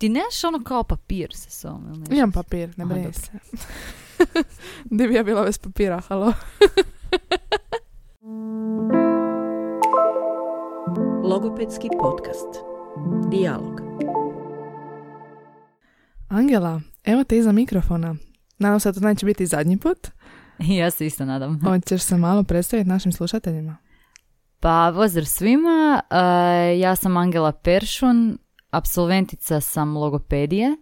ti nemaš ono kao papir sa sobom? ili nešto? Imam papir, ne brini dobro. se. Di bi ja bila bez papira, halo? Logopedski podcast. Dijalog. Angela, evo te iza mikrofona. Nadam se da to neće biti zadnji put. ja se isto nadam. Hoćeš se malo predstaviti našim slušateljima? Pa, pozdrav svima. E, ja sam Angela Peršun, absolventica sam logopedije.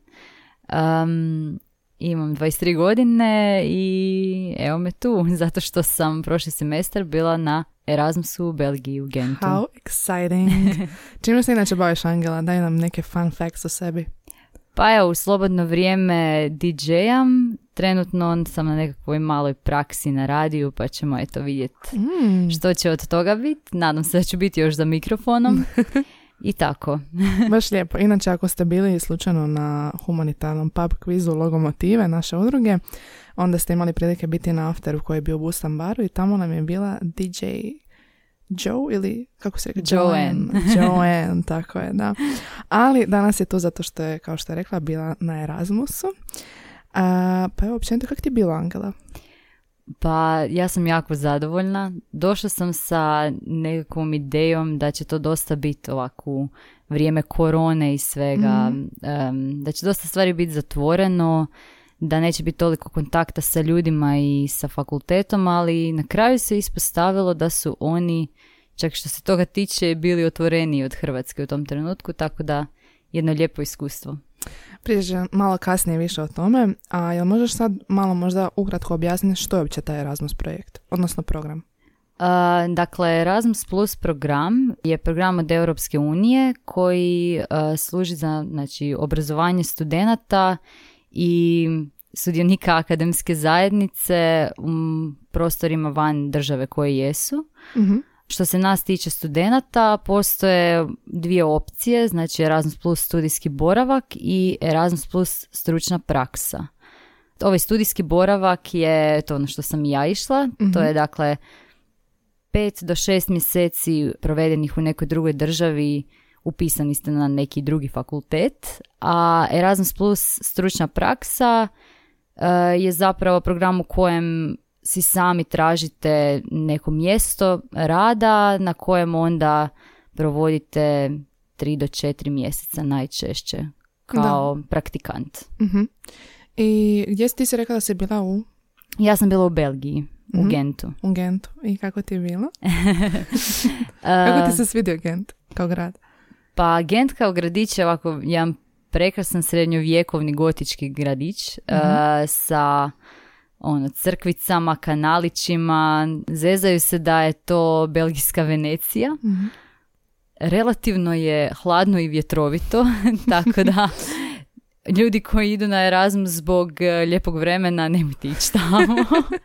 Um, imam 23 godine i evo me tu, zato što sam prošli semestar bila na Erasmusu u Belgiji, u Gentu. How exciting. Čime se inače baviš, Angela? Daj nam neke fun facts o sebi. Pa evo, u slobodno vrijeme DJ-am, trenutno sam na nekakvoj maloj praksi na radiju, pa ćemo eto vidjeti Mm, što će od toga biti. Nadam se da ću biti još za mikrofonom. I tako. baš lijepo. Inače, ako ste bili slučajno na humanitarnom pub kvizu Logomotive, naše udruge, onda ste imali prilike biti na afteru koji je bio u Bustan baru i tamo nam je bila DJ Joe ili kako se rekao? Joanne. Joanne, tako je, da. Ali danas je tu zato što je, kao što je rekla, bila na Erasmusu. A, pa evo, općenito, kako ti je bilo, Angela? Pa ja sam jako zadovoljna. Došla sam sa nekakvom idejom da će to dosta biti ovako u vrijeme korone i svega, em, da će dosta stvari biti zatvoreno, da neće biti toliko kontakta sa ljudima i sa fakultetom, ali na kraju se ispostavilo da su oni, čak što se toga tiče, bili otvoreniji od Hrvatske u tom trenutku, tako da jedno lijepo iskustvo. Prije ću malo kasnije više o tome, a jel možeš sad malo možda ukratko objasniti što je uopće taj Erasmus projekt, odnosno program? Uh, dakle, Erasmus Plus program je program od Europske unije koji uh, služi za znači, obrazovanje studenata i sudionika akademske zajednice u prostorima van države koje jesu. Mhm. Što se nas tiče studenata, postoje dvije opcije, znači Erasmus Plus studijski boravak i Erasmus Plus stručna praksa. Ovaj studijski boravak je to ono što sam i ja išla, to je dakle pet do šest mjeseci provedenih u nekoj drugoj državi upisani ste na neki drugi fakultet, a Erasmus Plus stručna praksa e, je zapravo program u kojem si sami tražite neko mjesto rada na kojem onda provodite tri do četiri mjeseca najčešće kao praktikant. Mhm. I gdje si ti si rekla da si bila u, Ja sam bila u Belgiji, u Mhm. Gentu. u Gentu i kako ti je bilo? Kako ti se svidio Gent kao grad? Pa Gent kao gradić je ovako jedan prekrasan srednjovjekovni gotički gradić e, sa ono, crkvicama, kanalićima. Zezaju se da je to belgijska Venecija. Mhm. Relativno je hladno i vjetrovito, tako da ljudi koji idu na Erasmus zbog e, lijepog vremena nemojte ići tamo.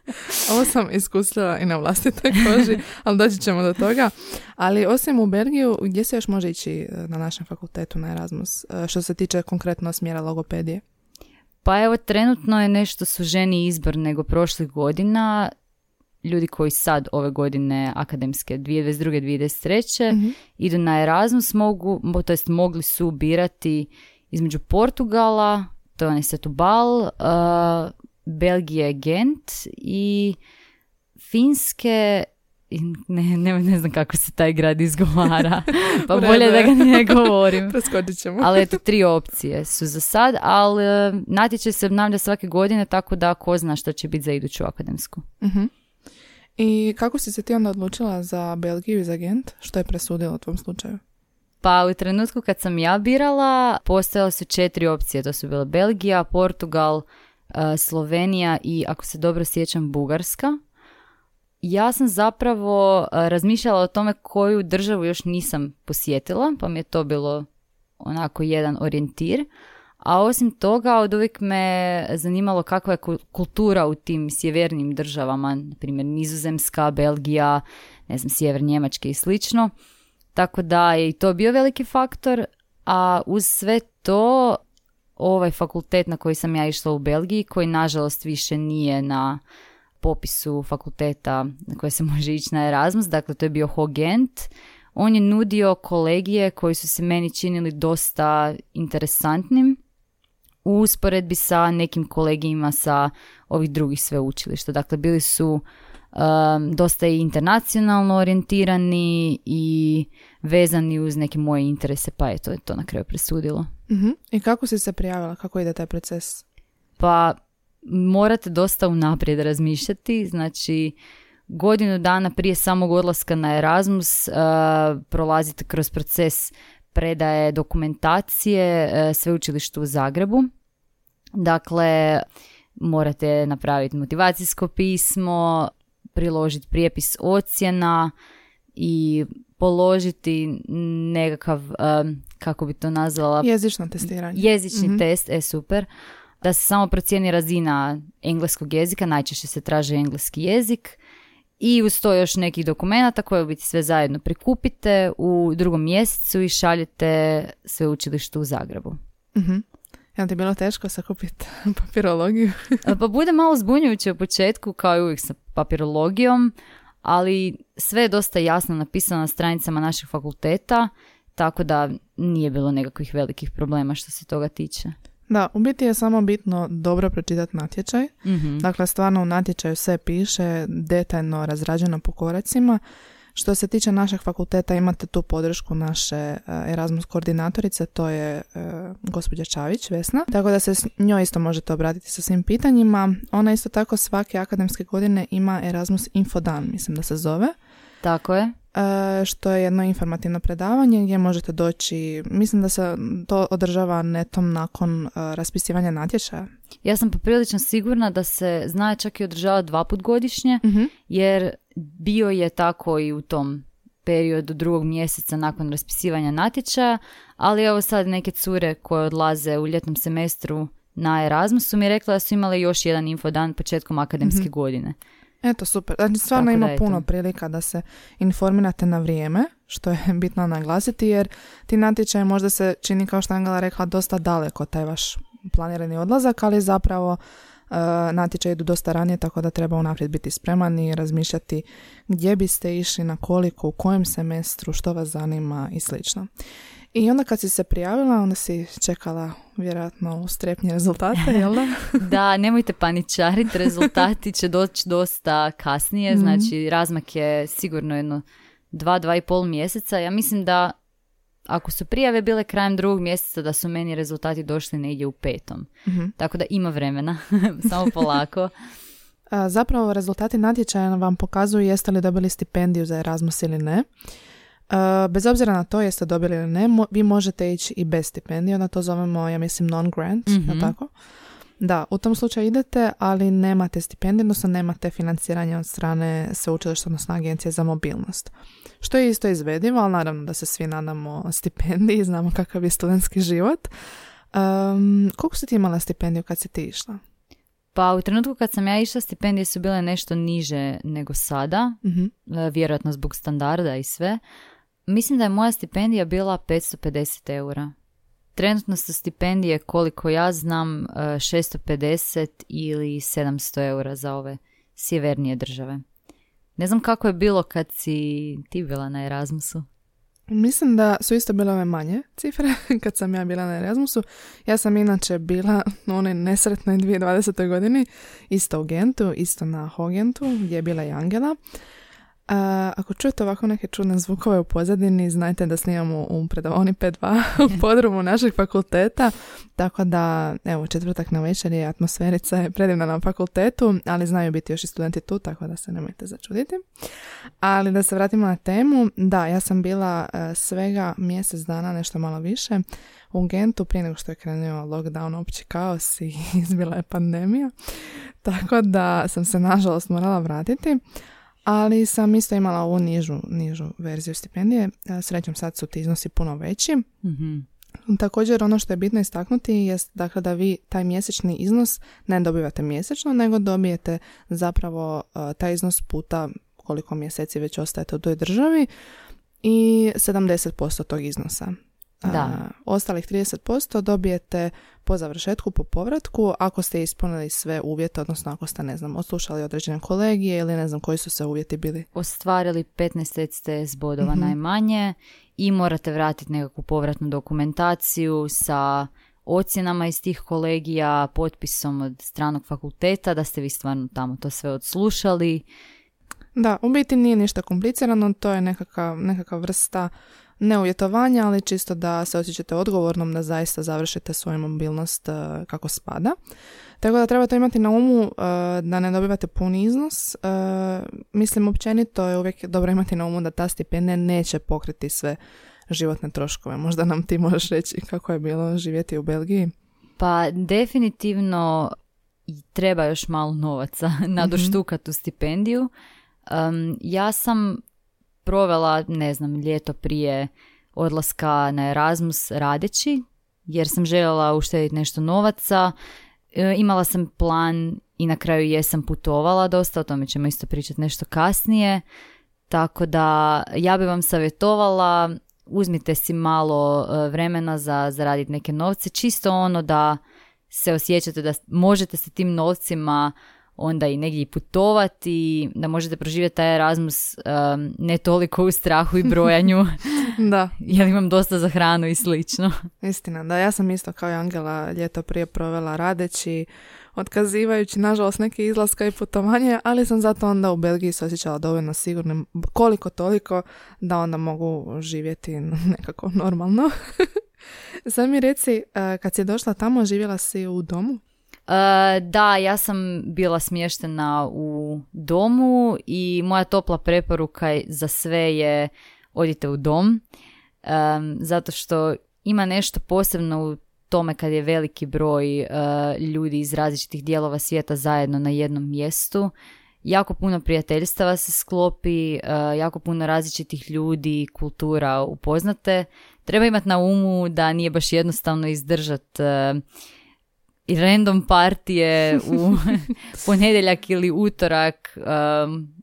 Ovo sam iskusila i na vlastitoj koži, ali doći ćemo do toga. Ali osim u Belgiju, gdje se još može ići e, na našem fakultetu na Erasmus, e, što se tiče konkretno smjera logopedije? Pa evo, trenutno je nešto suženiji izbor nego prošlih godina. Ljudi koji sad ove godine akademske 2022. 2023. Mhm. idu na Erasmus mogu, mo- to jest mogli su birati između Portugala, to je onaj Setubal, uh, Belgije Gent i Finske i ne, ne, ne znam kako se taj grad izgovara, pa bolje da ga ne govorim. Preskočit ćemo. Ali eto, tri opcije su za sad, ali e, natječaj se obnavlja svake godine, tako da ko zna što će biti za iduću akademsku. Mhm. I kako si se ti onda odlučila za Belgiju i za Gent? Što je presudilo u tvom slučaju? Pa u trenutku kad sam ja birala, postojale su četiri opcije. To su bile Belgija, Portugal, e, Slovenija i, ako se dobro sjećam, Bugarska. Ja sam zapravo e, razmišljala o tome koju državu još nisam posjetila, pa mi je to bilo onako jedan orijentir. A osim toga, od uvijek me zanimalo kakva je ku- kultura u tim sjevernim državama, na primjer Nizozemska, Belgija, ne znam, sjever Njemačke i slično. Tako da je i to bio veliki faktor, a uz sve to ovaj fakultet na koji sam ja išla u Belgiji, koji nažalost više nije na popisu fakulteta na koje se može ići na Erasmus, dakle to je bio Hogent, on je nudio kolegije koji su se meni činili dosta interesantnim u usporedbi sa nekim kolegijima sa ovih drugih sveučilišta. Dakle, bili su um, dosta i internacionalno orijentirani i vezani uz neke moje interese, pa je to, to na kraju presudilo. Mhm. I kako si se prijavila? Kako ide taj proces? Pa morate dosta unaprijed razmišljati, znači godinu dana prije samog odlaska na Erasmus uh, prolazite kroz proces predaje dokumentacije uh, sveučilištu u Zagrebu. Dakle, morate napraviti motivacijsko pismo, priložiti prijepis ocjena i položiti nekakav, um, kako bi to nazvala? Jezično testiranje. Jezični Mhm. test, e super. Da se samo procijeni razina engleskog jezika, najčešće se traži engleski jezik i uz to još nekih dokumenata koje u biti sve zajedno prikupite u drugom mjesecu i šaljete sveučilištu u Zagrebu. Mhm. Jel ti je bilo teško sakupiti papirologiju? Pa bude malo zbunjujuće u početku, kao i uvijek sa papirologijom, ali sve je dosta jasno napisano na stranicama našeg fakulteta, tako da nije bilo nekakvih velikih problema što se toga tiče. Da, u biti je samo bitno dobro pročitati natječaj. Mhm. Dakle, stvarno u natječaju sve piše, detaljno razrađeno po koracima. Što se tiče našeg fakulteta, imate tu podršku naše e, Erasmus koordinatorice, to je e, gospođa Čavić, Vesna. Tako da se s njoj isto možete obratiti sa svim pitanjima. Ona isto tako svake akademske godine ima Erasmus Infodan, mislim da se zove. Tako je. E, što je jedno informativno predavanje gdje možete doći, mislim da se to održava netom nakon e, raspisivanja natječaja. Ja sam poprilično sigurna da se zna čak i održava dva put godišnje, jer bio je tako i u tom periodu drugog mjeseca nakon raspisivanja natječaja, ali evo sad neke cure koje odlaze u ljetnom semestru na Erasmus su mi rekla da su imale još jedan infodan početkom akademske godine. Eto, super. Znači, stvarno Tako da ima je puno prilika da se informirate na vrijeme, što je bitno naglasiti, jer ti natječaji možda se čini, kao što je Angela rekla, dosta daleko taj vaš planirani odlazak, ali zapravo e, natječaji idu dosta ranije, tako da treba unaprijed biti spreman i razmišljati gdje biste išli, na koliko, u kojem semestru, što vas zanima i slično. I onda kad si se prijavila, onda si čekala vjerojatno strepnje rezultate, jel da? Da, nemojte paničariti, rezultati će doći dosta kasnije, Mhm. znači razmak je sigurno jedno dva, dva i pol mjeseca. Ja mislim da ako su prijave bile krajem drugog mjeseca, da su meni rezultati došli negdje u petom. Mhm. Tako da ima vremena, samo polako. Zapravo rezultati natječaja vam pokazuju jeste li dobili stipendiju za Erasmus ili ne. A, Bez obzira na to jeste dobili ili ne, mo- vi možete ići i bez stipendije, onda to zovemo, ja mislim, non-grant, Mhm. jel tako? Da, u tom slučaju idete, ali nemate stipendiju, odnosno nemate financiranje od strane sveučilišta, odnosno agencije za mobilnost. Što je isto izvedivo, ali naravno da se svi nadamo stipendiji, znamo kakav je studentski život. Um, koliko si ti imala stipendiju kad si ti išla? Pa u trenutku kad sam ja išla, stipendije su bile nešto niže nego sada, Mhm. e, vjerojatno zbog standarda i sve. Mislim da je moja stipendija bila 550 eura. Trenutno su stipendije, koliko ja znam, e, 650 ili 700 eura za ove sjevernije države. Ne znam kako je bilo kad si ti bila na Erasmusu. Mislim da su isto bile ove manje cifre kad sam ja bila na Erasmusu. Ja sam inače bila u onoj nesretnoj 2020. godini isto u Gentu, isto na Hogentu gdje je bila i Angela. A, ako čujete ovako neke čudne zvukove u pozadini, znajte da snimamo u predavoni P2 u podrumu našeg fakulteta, tako da, evo, četvrtak na večer je atmosferica je predivna na fakultetu, ali znaju biti još i studenti tu, tako da se nemojte začuditi. Ali da se vratimo na temu, da, ja sam bila e, svega mjesec dana, nešto malo više, u Gentu prije nego što je krenuo lockdown, opći kaos i izbila je pandemija. Tako da sam se nažalost morala vratiti. Ali sam isto imala ovu nižu, nižu verziju stipendije. E, Srećom sad su ti iznosi puno veći. Mhm. Također ono što je bitno istaknuti jest dakle da vi taj mjesečni iznos ne dobivate mjesečno, nego dobijete zapravo e, taj iznos puta koliko mjeseci već ostajete u toj državi i 70% tog iznosa. Da. ostalih 30% dobijete po završetku, po povratku, ako ste ispunili sve uvjete, odnosno ako ste, ne znam, oslušali određene kolegije ili ne znam koji su se uvjeti bili. Ostvarili 15 ECTS bodova Mhm. najmanje i morate vratiti nekakvu povratnu dokumentaciju sa ocjenama iz tih kolegija, potpisom od stranog fakulteta da ste vi stvarno tamo to sve odslušali. Da, u biti nije ništa komplicirano, to je nekakva vrsta neuvjetovanja, ali čisto da se osjećate odgovornom da zaista završite svoju mobilnost e, kako spada. Tako da trebate imati na umu e, da ne dobivate pun iznos. E, mislim, općenito je uvijek dobro imati na umu da ta stipendija neće pokriti sve životne troškove. Možda nam ti možeš reći kako je bilo živjeti u Belgiji. Pa definitivno treba još malo novaca nadoštukat tu stipendiju. Um, ja sam provela, ne znam, ljeto prije odlaska na Erasmus radeći, jer sam željela uštediti nešto novaca. E, imala sam plan i na kraju jesam putovala dosta, o tome ćemo isto pričati nešto kasnije. Tako da ja bi vam savjetovala, uzmite si malo e, vremena za zaraditi neke novce, čisto ono da se osjećate da možete sa tim novcima onda i negdje i putovati, da možete proživjeti taj Erasmus um, ne toliko u strahu i brojanju, Da, jer imam dosta za hranu i slično. istina. Da, ja sam isto kao i Angela ljeto prije provela radeći, otkazivajući nažalost neke izlaska i putovanje, ali sam zato onda u Belgiji se osjećala dovoljno sigurnim, koliko toliko, da onda mogu živjeti nekako normalno. Sad mi reci, eh, kad si došla tamo, živjela si u domu? E, da, ja sam bila smještena u domu i moja topla preporuka za sve je odite u dom, zato što ima nešto posebno u tome kad je veliki broj e, ljudi iz različitih dijelova svijeta zajedno na jednom mjestu. Jako puno prijateljstava se sklopi, e, jako puno različitih ljudi, kultura upoznate. Treba imati na umu da nije baš jednostavno izdržat e, i random partije u ponedjeljak ili utorak um,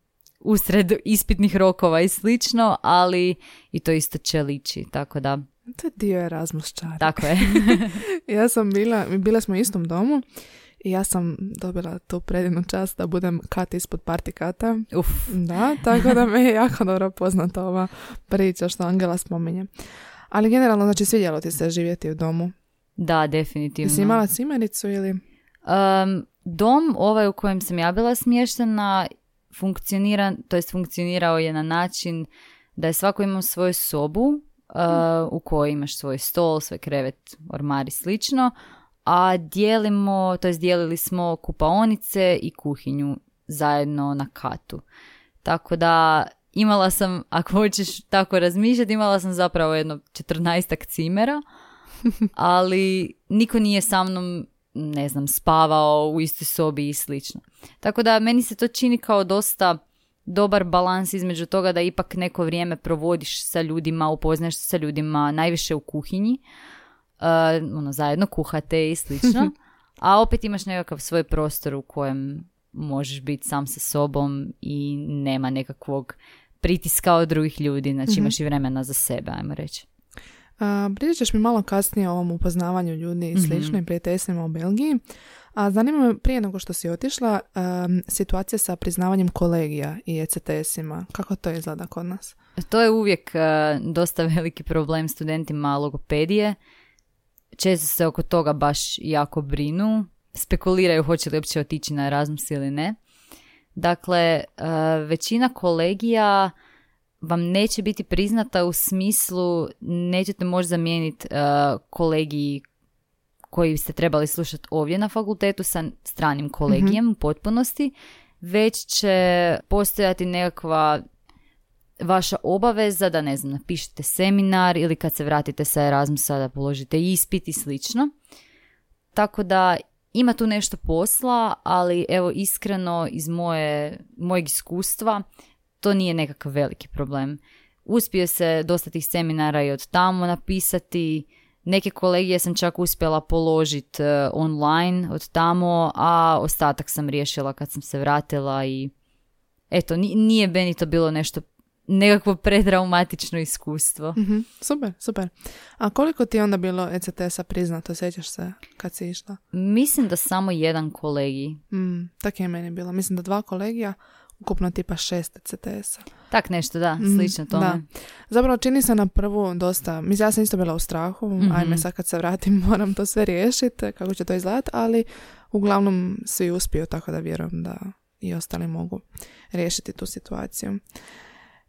usred ispitnih rokova i slično, ali i to isto će lići, tako da, To je dio Erasmus čara. tako je. Ja sam bila, mi bile smo u istom domu i ja sam dobila tu predivnu čast da budem kat ispod party kata. Uf, Da, tako da me je jako dobro poznata ova priča što Angela spominje. Ali generalno, znači, svidjelo ti se živjeti u domu. Da, definitivno. Jesi imala cimericu ili... Um, dom, ovaj u kojem sam ja bila smještena, funkcionira, to jest funkcionirao je na način da je svako imao svoju sobu uh, u kojoj imaš svoj stol, svoj krevet, ormar i slično, a dijelimo, to jest dijelili smo kupaonice i kuhinju zajedno na katu. Tako da imala sam, ako hoćeš tako razmišljati, imala sam zapravo jedno 14 cimera, ali niko nije sa mnom, ne znam, spavao u istoj sobi i slično. Tako da meni se to čini kao dosta dobar balans između toga da ipak neko vrijeme provodiš sa ljudima, upoznaš se sa ljudima najviše u kuhinji, uh, ono, zajedno kuhate i slično, a opet imaš nekakav svoj prostor u kojem možeš biti sam sa sobom i nema nekakvog pritiska od drugih ljudi, znači imaš i vremena za sebe, ajmo reći. A, pričat ćeš mi malo kasnije o ovom upoznavanju ljudi i Mhm. slično i prijateljstvima u Belgiji. A zanima me prije nego što si otišla um, situacija sa priznavanjem kolegija i ECTS-ima. Kako to izgleda kod nas? To je uvijek e, dosta veliki problem studentima logopedije. Često se oko toga baš jako brinu. Spekuliraju hoće li uopće otići na Erasmus ili ne. Dakle, e, većina kolegija vam neće biti priznata u smislu nećete moći zamijeniti e, kolegiji koji ste trebali slušati ovdje na fakultetu sa stranim kolegijem u potpunosti, već će postojati nekakva vaša obaveza da, ne znam, napišete seminar ili kad se vratite sa Erasmusa da položite ispit i slično. Tako da ima tu nešto posla, ali evo iskreno iz moje, mojeg iskustva to nije nekakav veliki problem. Uspije se dosta tih seminara i od tamo napisati, neke kolegije sam čak uspjela položiti online od tamo, a ostatak sam riješila kad sam se vratila i eto, ni- nije meni to bilo nešto nekakvo pretraumatično iskustvo. Mhm, Super, super. A koliko ti je onda bilo ECTS-a priznato, sjećaš se kad si išla? Mislim da samo jedan kolegi. Mm, tak je meni bilo. Mislim da dva kolegija, ukupno tipa šest ECTS-a. Tak nešto, da, Mhm, slično tome. da. Zapravo čini se na prvu dosta, mislim ja sam isto bila u strahu, Mhm. ajme sad kad se vratim moram to sve riješiti, kako će to izgledati, ali uglavnom svi uspiju, tako da vjerujem da i ostali mogu riješiti tu situaciju.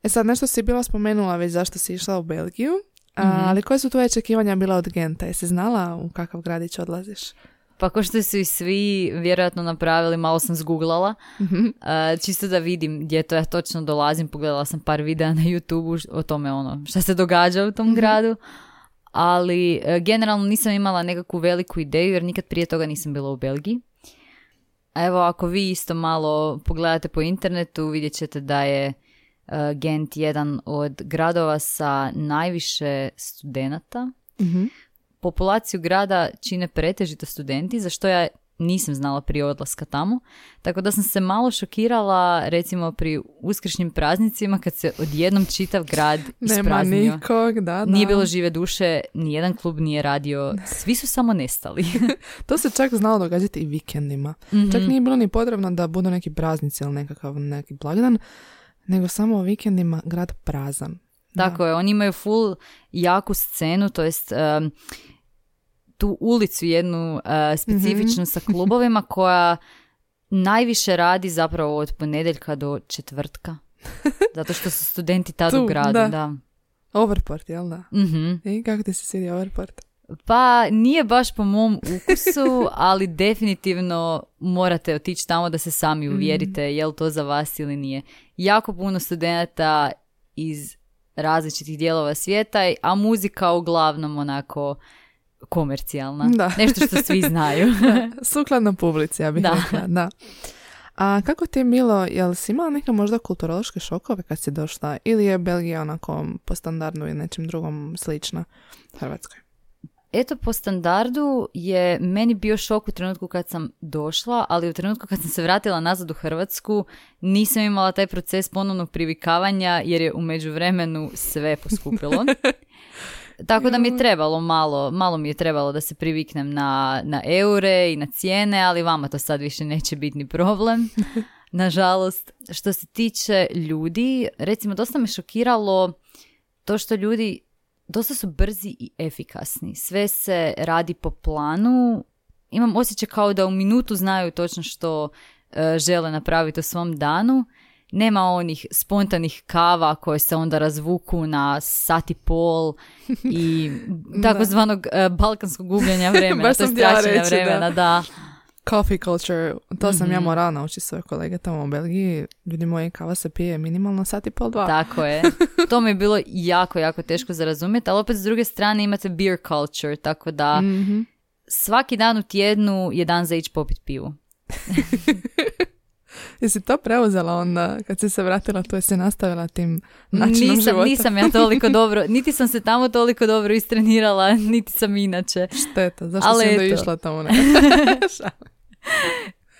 E sad, nešto si bila spomenula već zašto si išla u Belgiju, a, Mhm. ali koje su tvoje očekivanja bila od Genta? Jesi znala u kakav gradić odlaziš? Pa ko što su i svi vjerojatno napravili, malo sam zguglala, Mhm. e, čisto da vidim gdje to ja točno dolazim. Pogledala sam par videa na youtube o tome ono šta se događa u tom Mhm. gradu. Ali e, generalno nisam imala nekakvu veliku ideju jer nikad prije toga nisam bila u Belgiji. A Evo ako vi isto malo pogledate po internetu vidjet ćete da je e, Gent jedan od gradova sa najviše studenata Mhm. Populaciju grada čine pretežito studenti, za što ja nisam znala prije odlaska tamo. Tako da sam se malo recimo pri uskršnjim praznicima kad se odjednom čitav grad Nema ispraznio. nikog, da, da. Nije bilo žive duše, nijedan klub nije radio, svi su samo nestali. To se čak znalo događati i vikendima. Mhm. Čak nije bilo ni potrebno da budu neki praznici ili nekakav neki blagdan, nego samo u vikendima grad prazan. Tako je, oni imaju full jaku scenu, to jest em, tu ulicu jednu e, specifičnu sa klubovima koja najviše radi zapravo od ponedjeljka do četvrtka. Zato što su studenti tad u Tu, gradu, da. da. Overport, jel da? Mhm. I kako ti se svidio Overport? Pa nije baš po mom ukusu, ali definitivno morate otići tamo da se sami uvjerite je li to za vas ili nije. Jako puno studenata iz različitih dijelova svijeta, a muzika uglavnom onako komercijalna. Da. Nešto što svi znaju. Sukladno publici, ja bih Da. rekla, da. A kako ti je bilo, jel si imala neke možda kulturološke šokove kad si došla ili je Belgija onako po standardu i nečim drugom slična Hrvatskoj? Eto, po standardu je meni bio šok u trenutku kad sam došla, ali u trenutku kad sam se vratila nazad u Hrvatsku nisam imala taj proces ponovnog privikavanja jer je u međuvremenu sve poskupilo. Tako da mi je trebalo malo, malo mi je trebalo da se priviknem na, na eure i na cijene, ali vama to sad više neće biti ni problem. Nažalost, što se tiče ljudi, recimo dosta me šokiralo to što ljudi dosta su brzi i efikasni. Sve se radi po planu. Imam osjećaj kao da u minutu znaju točno što e, žele napraviti u svom danu. Nema onih spontanih kava koje se onda razvuku na sat i pol i takozvanog e, balkanskog gubljenja vremena, to je strašenja reći, da. vremena, da. Coffee culture, to sam ja Mhm. morala naučiti svoje kolege tamo u Belgiji. Ljudi moji, kava se pije minimalno sat i pol, dva. Tako je. To mi je bilo jako, jako teško za razumjeti, ali opet s druge strane imate beer culture, tako da Mhm. svaki dan u tjednu je dan za ići popit pivu. Jesi to preuzela onda kad si se vratila tu, jesi nastavila tim načinom Nisam, života? nisam ja toliko dobro, niti sam se tamo toliko dobro istrenirala, niti sam inače. Šteta, zašto Ali si onda eto. išla tamo? Ne?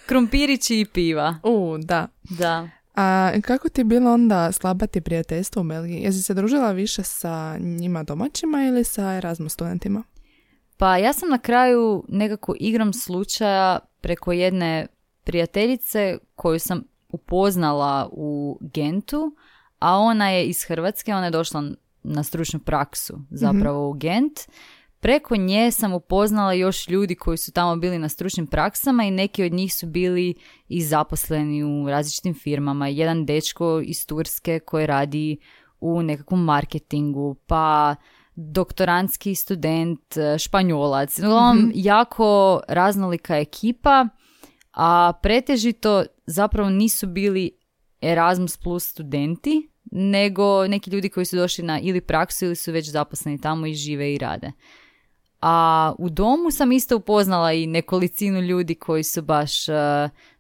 Krompirići i piva, U, da. da. A kako ti je bilo onda slabati prijateljstvo u Belgiji? Jesi se družila više sa njima domaćima ili sa Erasmus studentima? Pa ja sam na kraju nekako igrom slučaja preko jedne prijateljice koju sam upoznala u Gentu, a ona je iz Hrvatske, ona je došla na stručnu praksu zapravo u Gent. Preko nje sam upoznala još ljudi koji su tamo bili na stručnim praksama i neki od njih su bili i zaposleni u različitim firmama. Jedan dečko iz Turske koji radi u nekakvom marketingu, pa doktorantski student, e, španjolac. Uglavnom, jako raznolika ekipa, a pretežito zapravo nisu bili Erasmus plus studenti, nego neki ljudi koji su došli na ili praksu ili su već zaposleni tamo i žive i rade. A u domu sam isto upoznala i nekolicinu ljudi koji su baš e,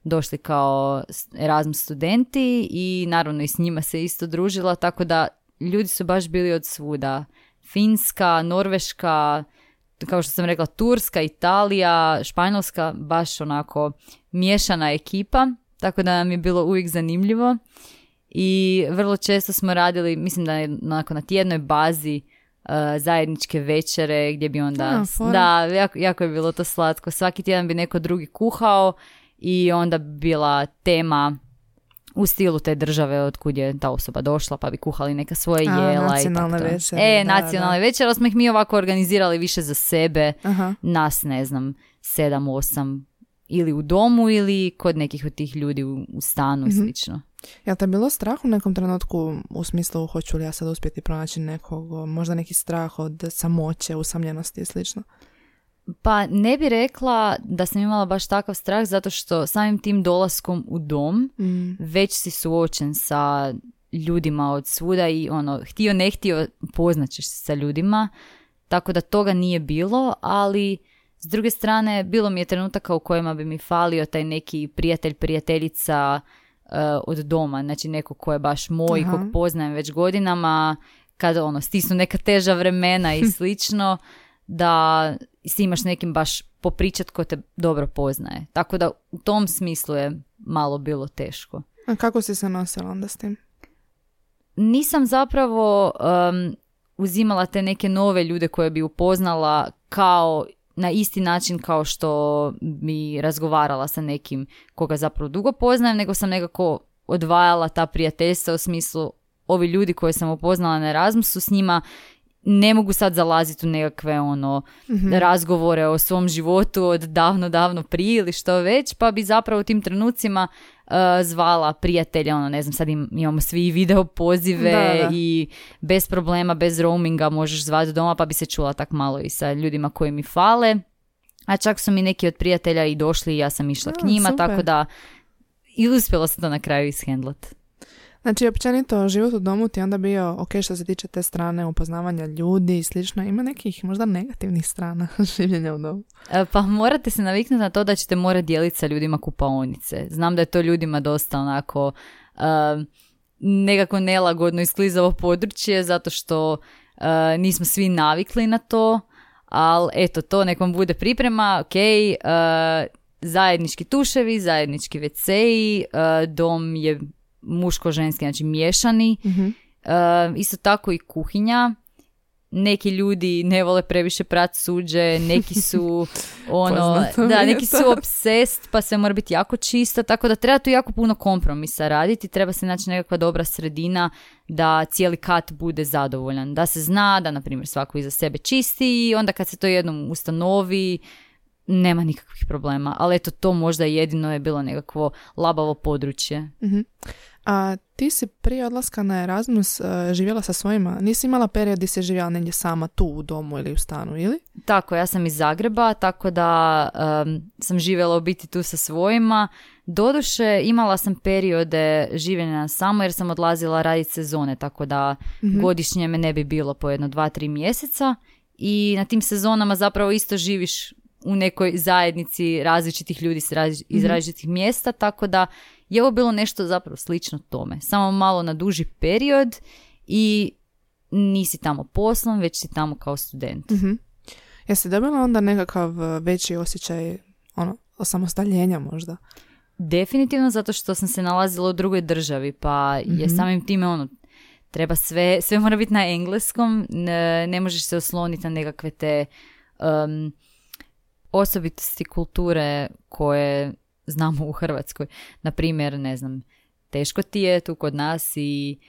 došli kao Erasmus studenti i naravno i s njima se isto družila, tako da ljudi su baš bili od svuda. Finska, Norveška, kao što sam rekla, Turska, Italija, Španjolska, baš onako miješana ekipa, tako da nam je bilo uvijek zanimljivo. i vrlo često smo radili, mislim da je onako na tjednoj bazi uh, zajedničke večere gdje bi onda, A, fora. da, jako, jako je bilo to slatko. Svaki tjedan bi neko drugi kuhao i onda bi bila tema u stilu te države od kud je ta osoba došla, pa bi kuhali neka svoje A, jela nacionalne i večere, E, da, nacionalne večere, ali smo ih mi ovako organizirali više za sebe, Aha. nas ne znam, sedam, osam, ili u domu ili kod nekih od tih ljudi u, u stanu i Mhm. slično. Jel te bilo strah u nekom trenutku u smislu hoću li ja sad uspjeti pronaći nekog, možda neki strah od samoće, usamljenosti i slično? Pa ne bi rekla da sam imala baš takav strah zato što samim tim dolaskom u dom Mm. već si suočen sa ljudima od svuda i ono, htio ne htio poznaćeš se sa ljudima, tako da toga nije bilo, ali s druge strane bilo mi je trenutaka u kojima bi mi falio taj neki prijatelj, prijateljica eh, od doma, znači neko ko je baš moj, Aha. kog poznajem već godinama, kada ono, stisnu neka teža vremena i slično, da si imaš nekim baš popričat ko te dobro poznaje. Tako da u tom smislu je malo bilo teško. A kako si se nosila onda s tim? Nisam zapravo um, uzimala te neke nove ljude koje bi upoznala kao na isti način kao što bi razgovarala sa nekim koga zapravo dugo poznajem, nego sam nekako odvajala ta prijateljstva u smislu ovi ljudi koje sam upoznala na Erasmusu s njima ne mogu sad zalaziti u nekakve ono razgovore o svom životu od davno, davno prije ili što već, pa bi zapravo u tim trenucima uh, zvala prijatelja, ono ne znam, sad im- imamo svi video pozive Da, da. i bez problema, bez roaminga možeš zvati doma, pa bi se čula tak malo i sa ljudima koji mi fale. A čak su mi neki od prijatelja i došli i ja sam išla k A, njima, super. tako da i uspjela sam to na kraju ishendlat. Znači, općenito, život u domu ti je onda bio, ok, što se tiče te strane upoznavanja ljudi i slično, ima nekih možda negativnih strana življenja u domu. E, Pa morate se naviknuti na to da ćete morati dijeliti sa ljudima kupaonice. Znam da je to ljudima dosta onako um, nekako nelagodno i sklizavo područje zato što uh, nismo svi navikli na to, ali eto, to nekom bude priprema, ok, uh, zajednički tuševi, zajednički WC-i, uh, dom je muško-ženski, znači miješani, Mhm. Uh, isto tako i kuhinja. Neki ljudi ne vole previše prat suđe, neki su ono, da, neki su obsest, pa sve mora biti jako čisto, tako da treba tu jako puno kompromisa raditi, treba se naći nekakva dobra sredina da cijeli kat bude zadovoljan, da se zna da, na primjer, svako iza sebe čisti i onda kad se to jednom ustanovi, nema nikakvih problema, ali eto, to možda jedino je bilo nekakvo labavo područje. Mhm. A ti si prije odlaska na Erasmus uh, živjela sa svojima, nisi imala period gdje si živjela negdje sama tu u domu ili u stanu, ili? Tako, ja sam iz Zagreba, tako da um, sam živjela u biti tu sa svojima. Doduše, imala sam periode življenja samo jer sam odlazila raditi sezone, tako da godišnje me ne bi bilo po jedno dva, tri mjeseca. I na tim sezonama zapravo isto živiš u nekoj zajednici različitih ljudi iz različitih mjesta, tako da je ovo bilo nešto zapravo slično tome. Samo malo na duži period i nisi tamo poslom, već si tamo kao student. Mhm. Jesi dobila onda nekakav uh, veći osjećaj ono, osamostaljenja možda? Definitivno zato što sam se nalazila u drugoj državi, pa je samim time ono, treba sve, sve mora biti na engleskom, ne, ne možeš se osloniti na nekakve te um, osobitosti kulture koje znamo u Hrvatskoj. Na primjer, ne znam, teško ti je tu kod nas i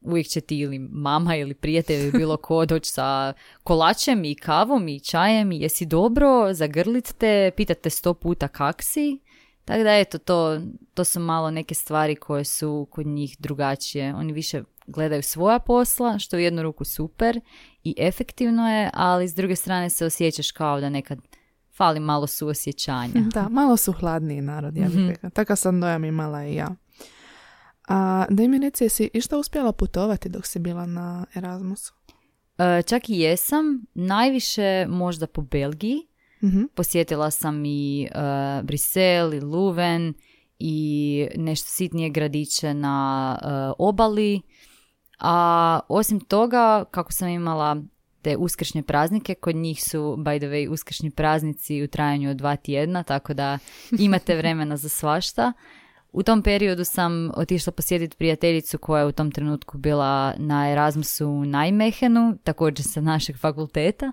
uvijek će ti ili mama ili prijatelj ili bilo ko doći sa kolačem i kavom i čajem i jesi dobro, zagrlit te, pitate sto puta kak si. Tako da eto, to, to su malo neke stvari koje su kod njih drugačije. Oni više gledaju svoja posla, što je u jednu ruku super i efektivno je, ali s druge strane se osjećaš kao da nekad fali malo suosjećanja. Da, malo su hladniji narod, ja bih rekla. Takav sam dojam imala i ja. A da mi reci, jesi išta uspjela putovati dok si bila na Erasmusu? E, čak i jesam, najviše možda po Belgiji. Mhm. Posjetila sam i uh, Brisel i Luven i nešto sitnije gradiće na e, obali. A osim toga, kako sam imala te uskršnje praznike, kod njih su, by the way, uskršnji praznici u trajanju od dva tjedna, tako da imate vremena za svašta. U tom periodu sam otišla posjetiti prijateljicu koja je u tom trenutku bila na Erasmusu u Najmehenu, također sa našeg fakulteta.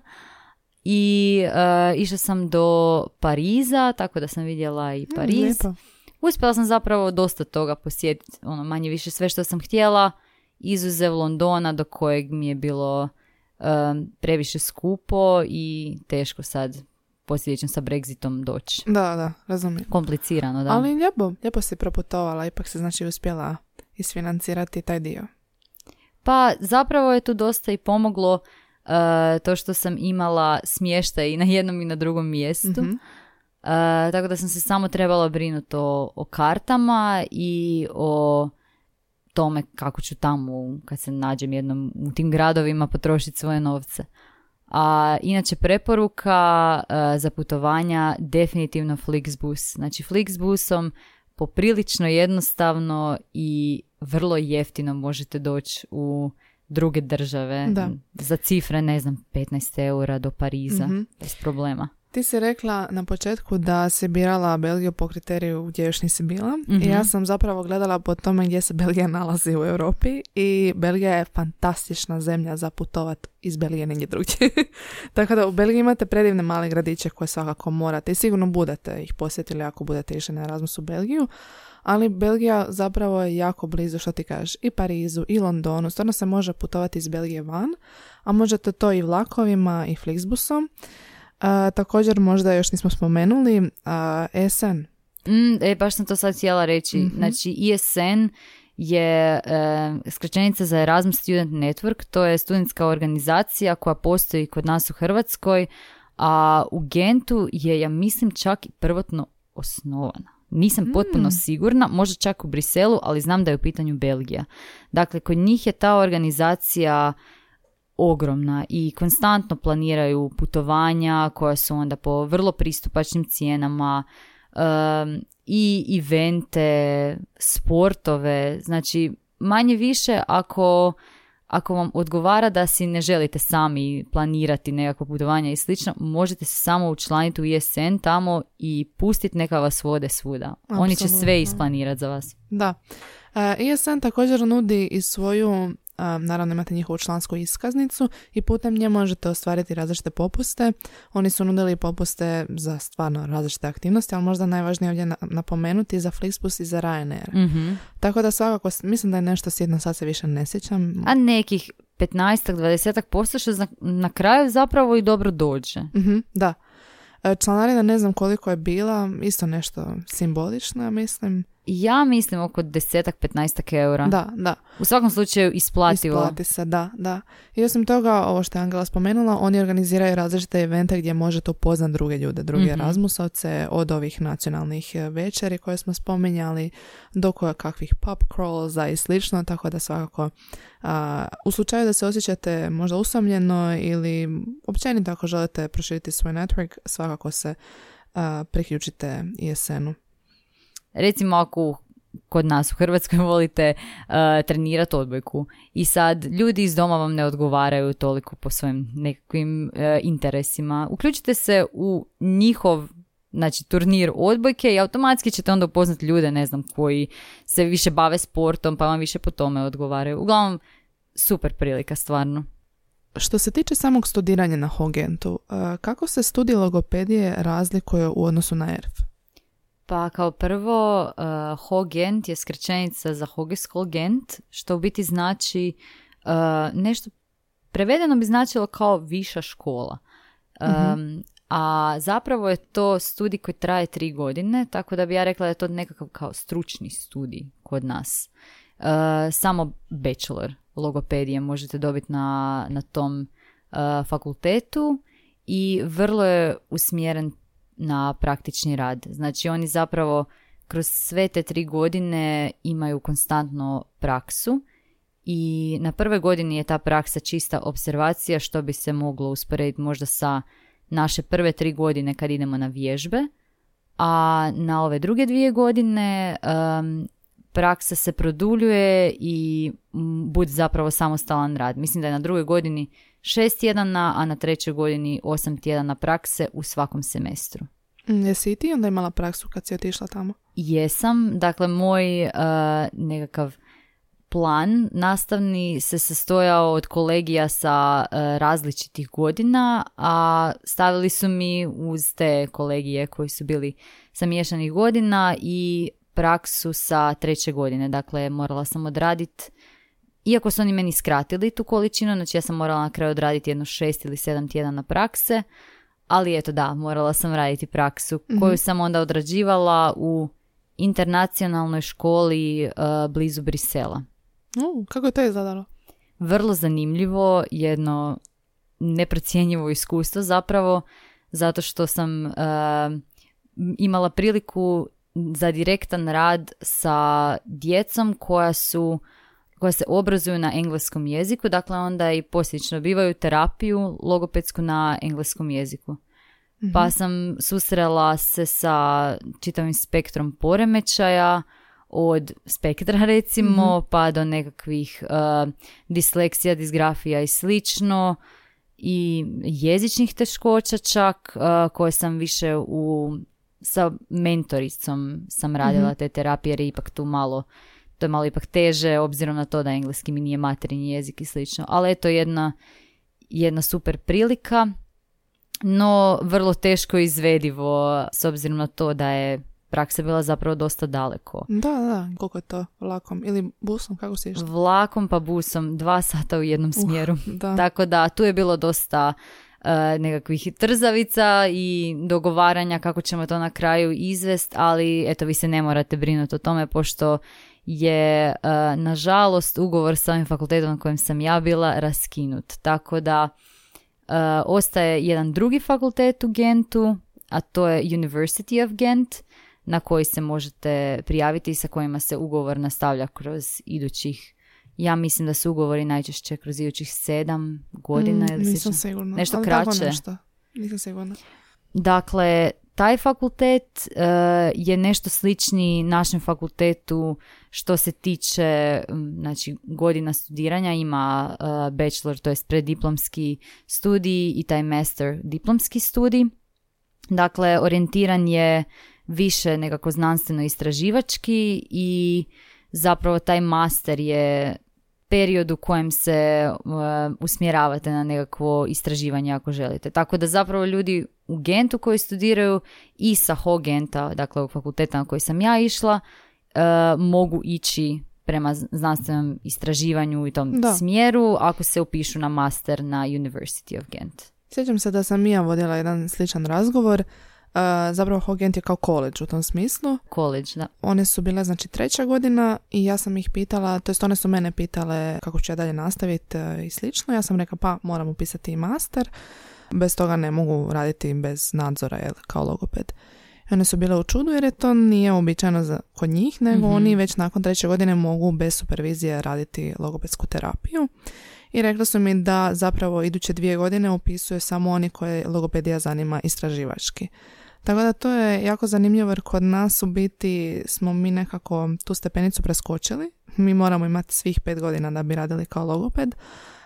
I uh, išla sam do Pariza, tako da sam vidjela i Pariz. lijepo. Uspjela sam zapravo dosta toga posjetiti, ono manje više sve što sam htjela, izuzev Londona do kojeg mi je bilo um, previše skupo i teško sad posljedično sa Brexitom doći. Da, da, razumijem. Komplicirano, da. Ali lijepo, lijepo si proputovala, ipak se znači uspjela isfinancirati taj dio. Pa zapravo je tu dosta i pomoglo uh, to što sam imala smještaj i na jednom i na drugom mjestu. Mhm. Uh, tako da sam se samo trebala brinuti o, o kartama i o tome kako ću tamo kad se nađem jednom u tim gradovima potrošiti svoje novce. A inače preporuka uh, za putovanja definitivno Flixbus. Znači Flixbusom poprilično jednostavno i vrlo jeftino možete doći u druge države. Da. Za cifre, ne znam, 15 eura do Pariza, Mhm. bez problema. Ti si rekla na početku da si birala Belgiju po kriteriju gdje još nisi bila. Mhm. I ja sam zapravo gledala po tome gdje se Belgija nalazi u Europi i Belgija je fantastična zemlja za putovat iz Belgije negdje drugdje. Tako da u Belgiji imate predivne male gradiće koje svakako morate i sigurno budete ih posjetili ako budete išli na Erasmus u Belgiju. Ali Belgija zapravo je jako blizu, što ti kažeš, i Parizu i Londonu. Stvarno se može putovati iz Belgije van, a možete to i vlakovima i Flixbusom. A, također možda još nismo spomenuli a, ESN. Mm, e, baš sam to sad htjela reći. Mhm. Znači, ESN je e, skraćenica za Erasmus Student Network. To je studentska organizacija koja postoji kod nas u Hrvatskoj, a u Gentu je, ja mislim, čak i prvotno osnovana. Nisam potpuno sigurna, možda čak u Briselu, ali znam da je u pitanju Belgija. Dakle, kod njih je ta organizacija ogromna i konstantno planiraju putovanja koja su onda po vrlo pristupačnim cijenama um, i evente, sportove, znači manje više ako, ako vam odgovara da si ne želite sami planirati nekakvo putovanje i slično, možete se samo učlaniti u ISN tamo i pustiti neka vas vode svuda. Oni će sve isplanirati za vas. Da. E, ESN također nudi i svoju, naravno imate njihovu člansku iskaznicu i putem nje možete ostvariti različite popuste. Oni su nudili popuste za stvarno različite aktivnosti, ali možda najvažnije ovdje na- napomenuti za Flixbus i za Ryanair. Mhm. Tako da svakako, mislim da je nešto sjedno, sad se više ne sjećam. A nekih 15-20 posto što za- na kraju zapravo i dobro dođe. Mhm, da. E, Članarina ne znam koliko je bila, isto nešto simbolično, mislim. Ja mislim oko 10-15 eura. Da, da. U svakom slučaju isplativo. Isplati se, da, da. I osim toga, ovo što je Angela spomenula, oni organiziraju različite evente gdje možete upoznat druge ljude, druge Mhm. Erasmusovce, od ovih nacionalnih e, večeri koje smo spominjali, do koje kakvih pub crawlsa i slično, tako da svakako a, u slučaju da se osjećate možda usamljeno ili općenito ako želite proširiti svoj network, svakako se a, priključite ISN-u. Recimo ako kod nas u Hrvatskoj volite uh, trenirati odbojku i sad ljudi iz doma vam ne odgovaraju toliko po svojim nekakvim uh, interesima. Uključite se u njihov znači turnir odbojke i automatski ćete onda upoznati ljude, ne znam, koji se više bave sportom pa vam više po tome odgovaraju. Uglavnom, super prilika, stvarno. Što se tiče samog studiranja na Hogentu, e, kako se studij logopedije razlikuje u odnosu na ERF? Pa kao prvo, uh, Hogent je skraćenica za Hogeskolgent, što u biti znači uh, nešto, prevedeno bi značilo kao viša škola. Um, A zapravo je to studij koji traje tri godine, tako da bi ja rekla da je to nekakav kao stručni studij kod nas. Uh, samo bachelor logopedije možete dobiti na, na tom uh, fakultetu i vrlo je usmjeren na praktični rad. Znači oni zapravo kroz sve te tri godine imaju konstantno praksu i na prvoj godini je ta praksa čista observacija što bi se moglo usporediti možda sa naše prve tri godine kad idemo na vježbe, a na ove druge dvije godine um, praksa se produljuje i bude zapravo samostalan rad. Mislim da je na drugoj godini šest tjedana, a na trećoj godini osam tjedana prakse u svakom semestru. Mm, Jesi i ti onda imala praksu kad si otišla tamo? jesam. Dakle, moj uh, nekakav plan nastavni se sastojao od kolegija sa uh, različitih godina, a stavili su mi uz te kolegije koji su bili sa miješanih godina i praksu sa treće godine. Dakle, morala sam odraditi iako su oni meni skratili tu količinu, znači ja sam morala na kraju odraditi jedno šest ili sedam tjedana prakse, ali eto da, morala sam raditi praksu koju sam onda odrađivala u internacionalnoj školi uh, blizu Brisela. Uh, kako je to izgledalo? Vrlo zanimljivo, jedno neprocjenjivo iskustvo zapravo, zato što sam uh, imala priliku za direktan rad sa djecom koja su koja se obrazuju na engleskom jeziku, dakle onda i posljedično bivaju terapiju logopedsku na engleskom jeziku. Pa sam susrela se sa čitavim spektrom poremećaja, od spektra recimo, pa do nekakvih uh, disleksija, disgrafija i slično i jezičnih teškoća čak uh, koje sam više u sa mentoricom sam radila te terapije jer je ipak tu malo to je malo ipak teže obzirom na to da engleski mi nije materinji jezik i slično. Ali eto jedna, jedna super prilika, no vrlo teško izvedivo s obzirom na to da je praksa bila zapravo dosta daleko. Da, da, koliko je to vlakom ili busom, kako si išla? Vlakom pa busom, dva sata u jednom smjeru. Da. Tako da tu je bilo dosta e, nekakvih trzavica i dogovaranja kako ćemo to na kraju izvest, ali eto vi se ne morate brinuti o tome pošto je e, nažalost ugovor sa ovim fakultetom na kojem sam ja bila raskinut. Tako da e, ostaje jedan drugi fakultet u Gentu, a to je University of Gent, na koji se možete prijaviti i sa kojima se ugovor nastavlja kroz idućih ja mislim da su ugovori najčešće kroz idućih sedam godina Mm, ili nisam sigurna. Nešto ali tako kraće. nešto. Nisam sigurna. Dakle, taj fakultet e, je nešto slični našem fakultetu što se tiče znači, godina studiranja. Ima e, bachelor, to jest preddiplomski studij i taj master diplomski studij. Dakle, orijentiran je više nekako znanstveno istraživački i zapravo taj master je period u kojem se uh, usmjeravate na nekakvo istraživanje ako želite. Tako da zapravo ljudi u Gentu koji studiraju i sa Hogenta, dakle u fakulteta na koji sam ja išla, uh, mogu ići prema znanstvenom istraživanju i tom Da. smjeru ako se upišu na master na University of Gent. Sjećam se da sam i ja vodila jedan sličan razgovor. Uh, zapravo Hogent je kao college u tom smislu. College, da. One su bile znači treća godina i ja sam ih pitala, to jest one su mene pitale kako ću ja dalje nastaviti i slično. Ja sam rekla pa moram upisati i master. Bez toga ne mogu raditi bez nadzora jel, kao logoped. I one su bile u čudu jer je to nije uobičajeno za, kod njih, nego Mhm. oni već nakon treće godine mogu bez supervizije raditi logopedsku terapiju. I rekli su mi da zapravo iduće dvije godine upisuje samo oni koje logopedija zanima istraživački. Tako da to je jako zanimljivo jer kod nas u biti smo mi nekako tu stepenicu preskočili. Mi moramo imati svih pet godina da bi radili kao logoped,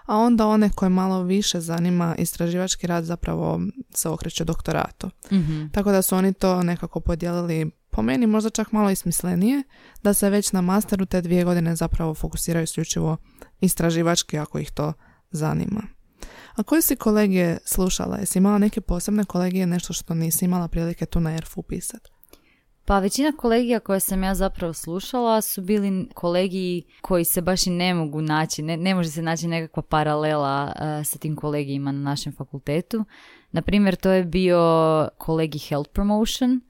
a onda one koje malo više zanima istraživački rad zapravo se okreće doktoratu. Mhm. Tako da su oni to nekako podijelili po meni možda čak malo i smislenije, da se već na masteru te dvije godine zapravo fokusiraju isključivo istraživački ako ih to zanima. A koje si kolegije slušala? Jesi imala neke posebne kolegije, nešto što nisi imala prilike tu na ERF pisati? Pa većina kolegija koje sam ja zapravo slušala su bili kolegiji koji se baš i ne mogu naći, ne, ne može se naći nekakva paralela eh, sa tim kolegijima na našem fakultetu. Na primjer, to je bio kolegi Health Promotion,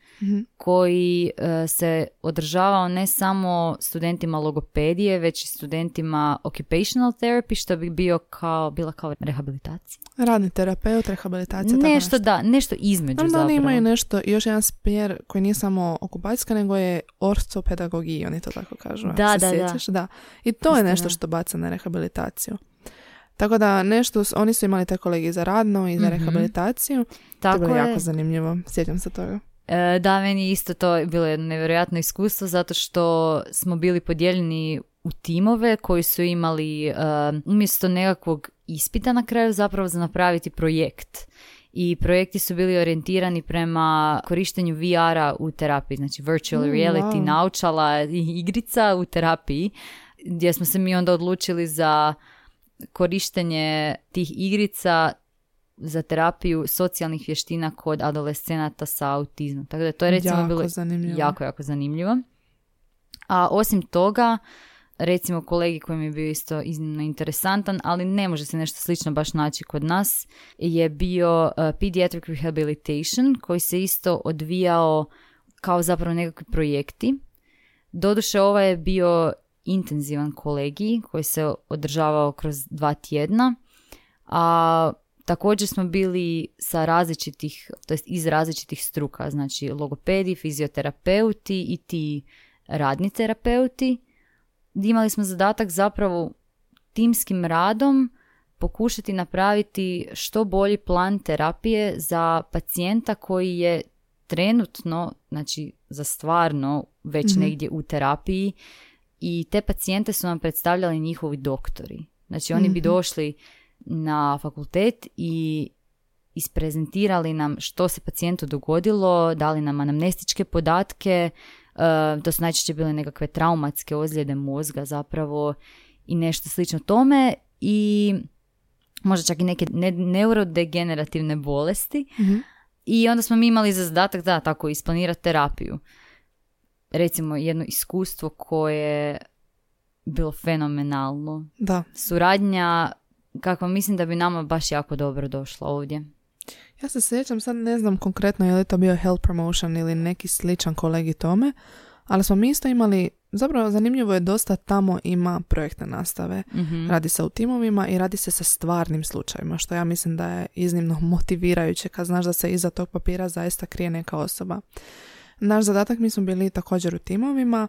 koji eh, se održavao ne samo studentima logopedije, već i studentima occupational therapy, što bi bio kao, bila kao rehabilitacija. Radni terapeut, rehabilitacija, tako Nešto da, nešto između Znam da zapravo. oni imaju nešto, još jedan smjer koji nije samo okupacijska, nego je ortopedagogija, oni to tako kažu. Da, da, da. da. I to je Istina. nešto što baca na rehabilitaciju. Tako da nešto, oni su imali te kolegi za radno i za Mhm. rehabilitaciju. to je Tako bilo je. jako zanimljivo. Sjećam se toga. E, Da, meni je isto to bilo jedno nevjerojatno iskustvo zato što smo bili podijeljeni u timove koji su imali e, umjesto nekakvog ispita na kraju zapravo za napraviti projekt. i projekti su bili orijentirani prema korištenju VR-a u terapiji, znači virtual Mm, reality, wow. naučala i igrica u terapiji, gdje smo se mi onda odlučili za korištenje tih igrica za terapiju socijalnih vještina kod adolescenata sa autizmom. Tako da to je recimo jako bilo zanimljivo. jako, jako zanimljivo. A osim toga, recimo kolegi koji mi je bio isto iznimno interesantan, ali ne može se nešto slično baš naći kod nas, je bio uh, Pediatric Rehabilitation koji se isto odvijao kao zapravo nekakvi projekti. Doduše ovaj je bio intenzivan kolegij koji se održavao kroz dva tjedna, a također smo bili sa različitih, to jest iz različitih struka, znači logopedi, fizioterapeuti i ti radni terapeuti. Imali smo zadatak zapravo timskim radom pokušati napraviti što bolji plan terapije za pacijenta koji je trenutno, znači za stvarno već Mhm. negdje u terapiji i te pacijente su nam predstavljali njihovi doktori. Znači oni bi Mhm. došli na fakultet i isprezentirali nam što se pacijentu dogodilo, dali nam anamnestičke podatke, e, to su najčešće bile nekakve traumatske ozljede mozga zapravo i nešto slično tome i možda čak i neke ne- neurodegenerativne bolesti. Mhm. I onda smo mi imali za zadatak da tako isplanirati terapiju. Recimo jedno iskustvo koje je bilo fenomenalno. Da. Suradnja kakva mislim da bi nama baš jako dobro došla ovdje. Ja se sjećam, sad ne znam konkretno je li to bio health promotion ili neki sličan kolegi tome, ali smo mi isto imali, zapravo zanimljivo je dosta tamo ima projektne nastave. Mhm. Radi se u timovima i radi se sa stvarnim slučajima, što ja mislim da je iznimno motivirajuće kad znaš da se iza tog papira zaista krije neka osoba. Naš zadatak, mi smo bili također u timovima,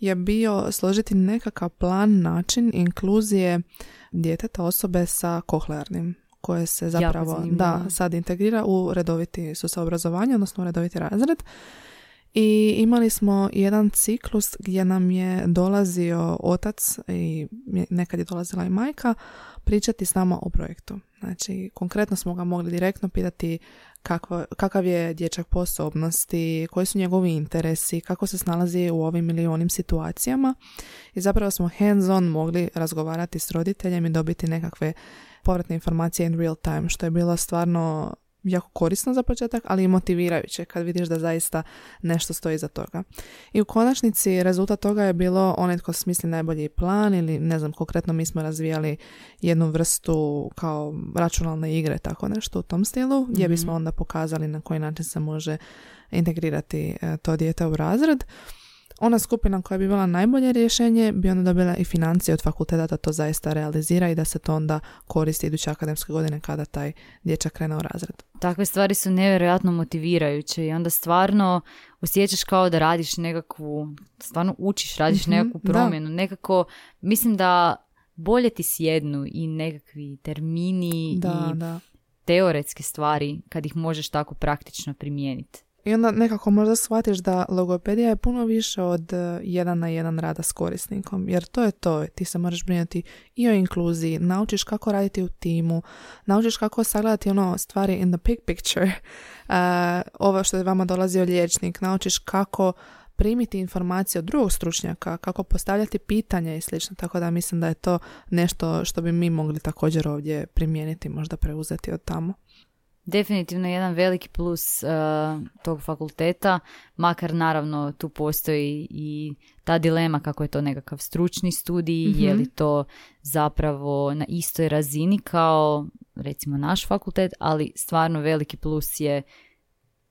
je bio složiti nekakav plan, način inkluzije djeteta osobe sa kohlearnim koje se zapravo da, sad integrira u redoviti sustav obrazovanja, odnosno u redoviti razred. I imali smo jedan ciklus gdje nam je dolazio otac i nekad je dolazila i majka pričati s nama o projektu. Znači, konkretno smo ga mogli direktno pitati kakvo, kakav je dječak sposobnosti, koji su njegovi interesi, kako se snalazi u ovim ili onim situacijama. I zapravo smo hands on mogli razgovarati s roditeljem i dobiti nekakve povratne informacije in real time, što je bilo stvarno jako korisno za početak, ali i motivirajuće kad vidiš da zaista nešto stoji za toga. I u konačnici rezultat toga je bilo onaj tko smisli najbolji plan ili ne znam, konkretno mi smo razvijali jednu vrstu kao računalne igre, tako nešto u tom stilu, gdje Mhm. bismo onda pokazali na koji način se može integrirati e, to dijete u razred. Ona skupina koja bi bila najbolje rješenje bi onda dobila i financije od fakulteta da to zaista realizira i da se to onda koristi iduće akademske godine kada taj dječak krene u razred. Takve stvari su nevjerojatno motivirajuće i onda stvarno osjećaš kao da radiš nekakvu, stvarno učiš, radiš Mhm, nekakvu da. promjenu. Nekako, mislim da bolje ti sjednu i nekakvi termini Da, i da. teoretske stvari kad ih možeš tako praktično primijeniti. I onda nekako možda shvatiš da logopedija je puno više od e, jedan na jedan rada s korisnikom, jer to je to, ti se moraš brinuti i o inkluziji, naučiš kako raditi u timu, naučiš kako sagledati ono stvari in the big picture, uh, ovo što je vama dolazio liječnik, naučiš kako primiti informacije od drugog stručnjaka, kako postavljati pitanja i slično, tako da mislim da je to nešto što bi mi mogli također ovdje primijeniti, možda preuzeti od tamo. Definitivno jedan veliki plus uh, tog fakulteta, makar naravno tu postoji i ta dilema kako je to nekakav stručni studij, Mhm. je li to zapravo na istoj razini kao recimo naš fakultet, ali stvarno veliki plus je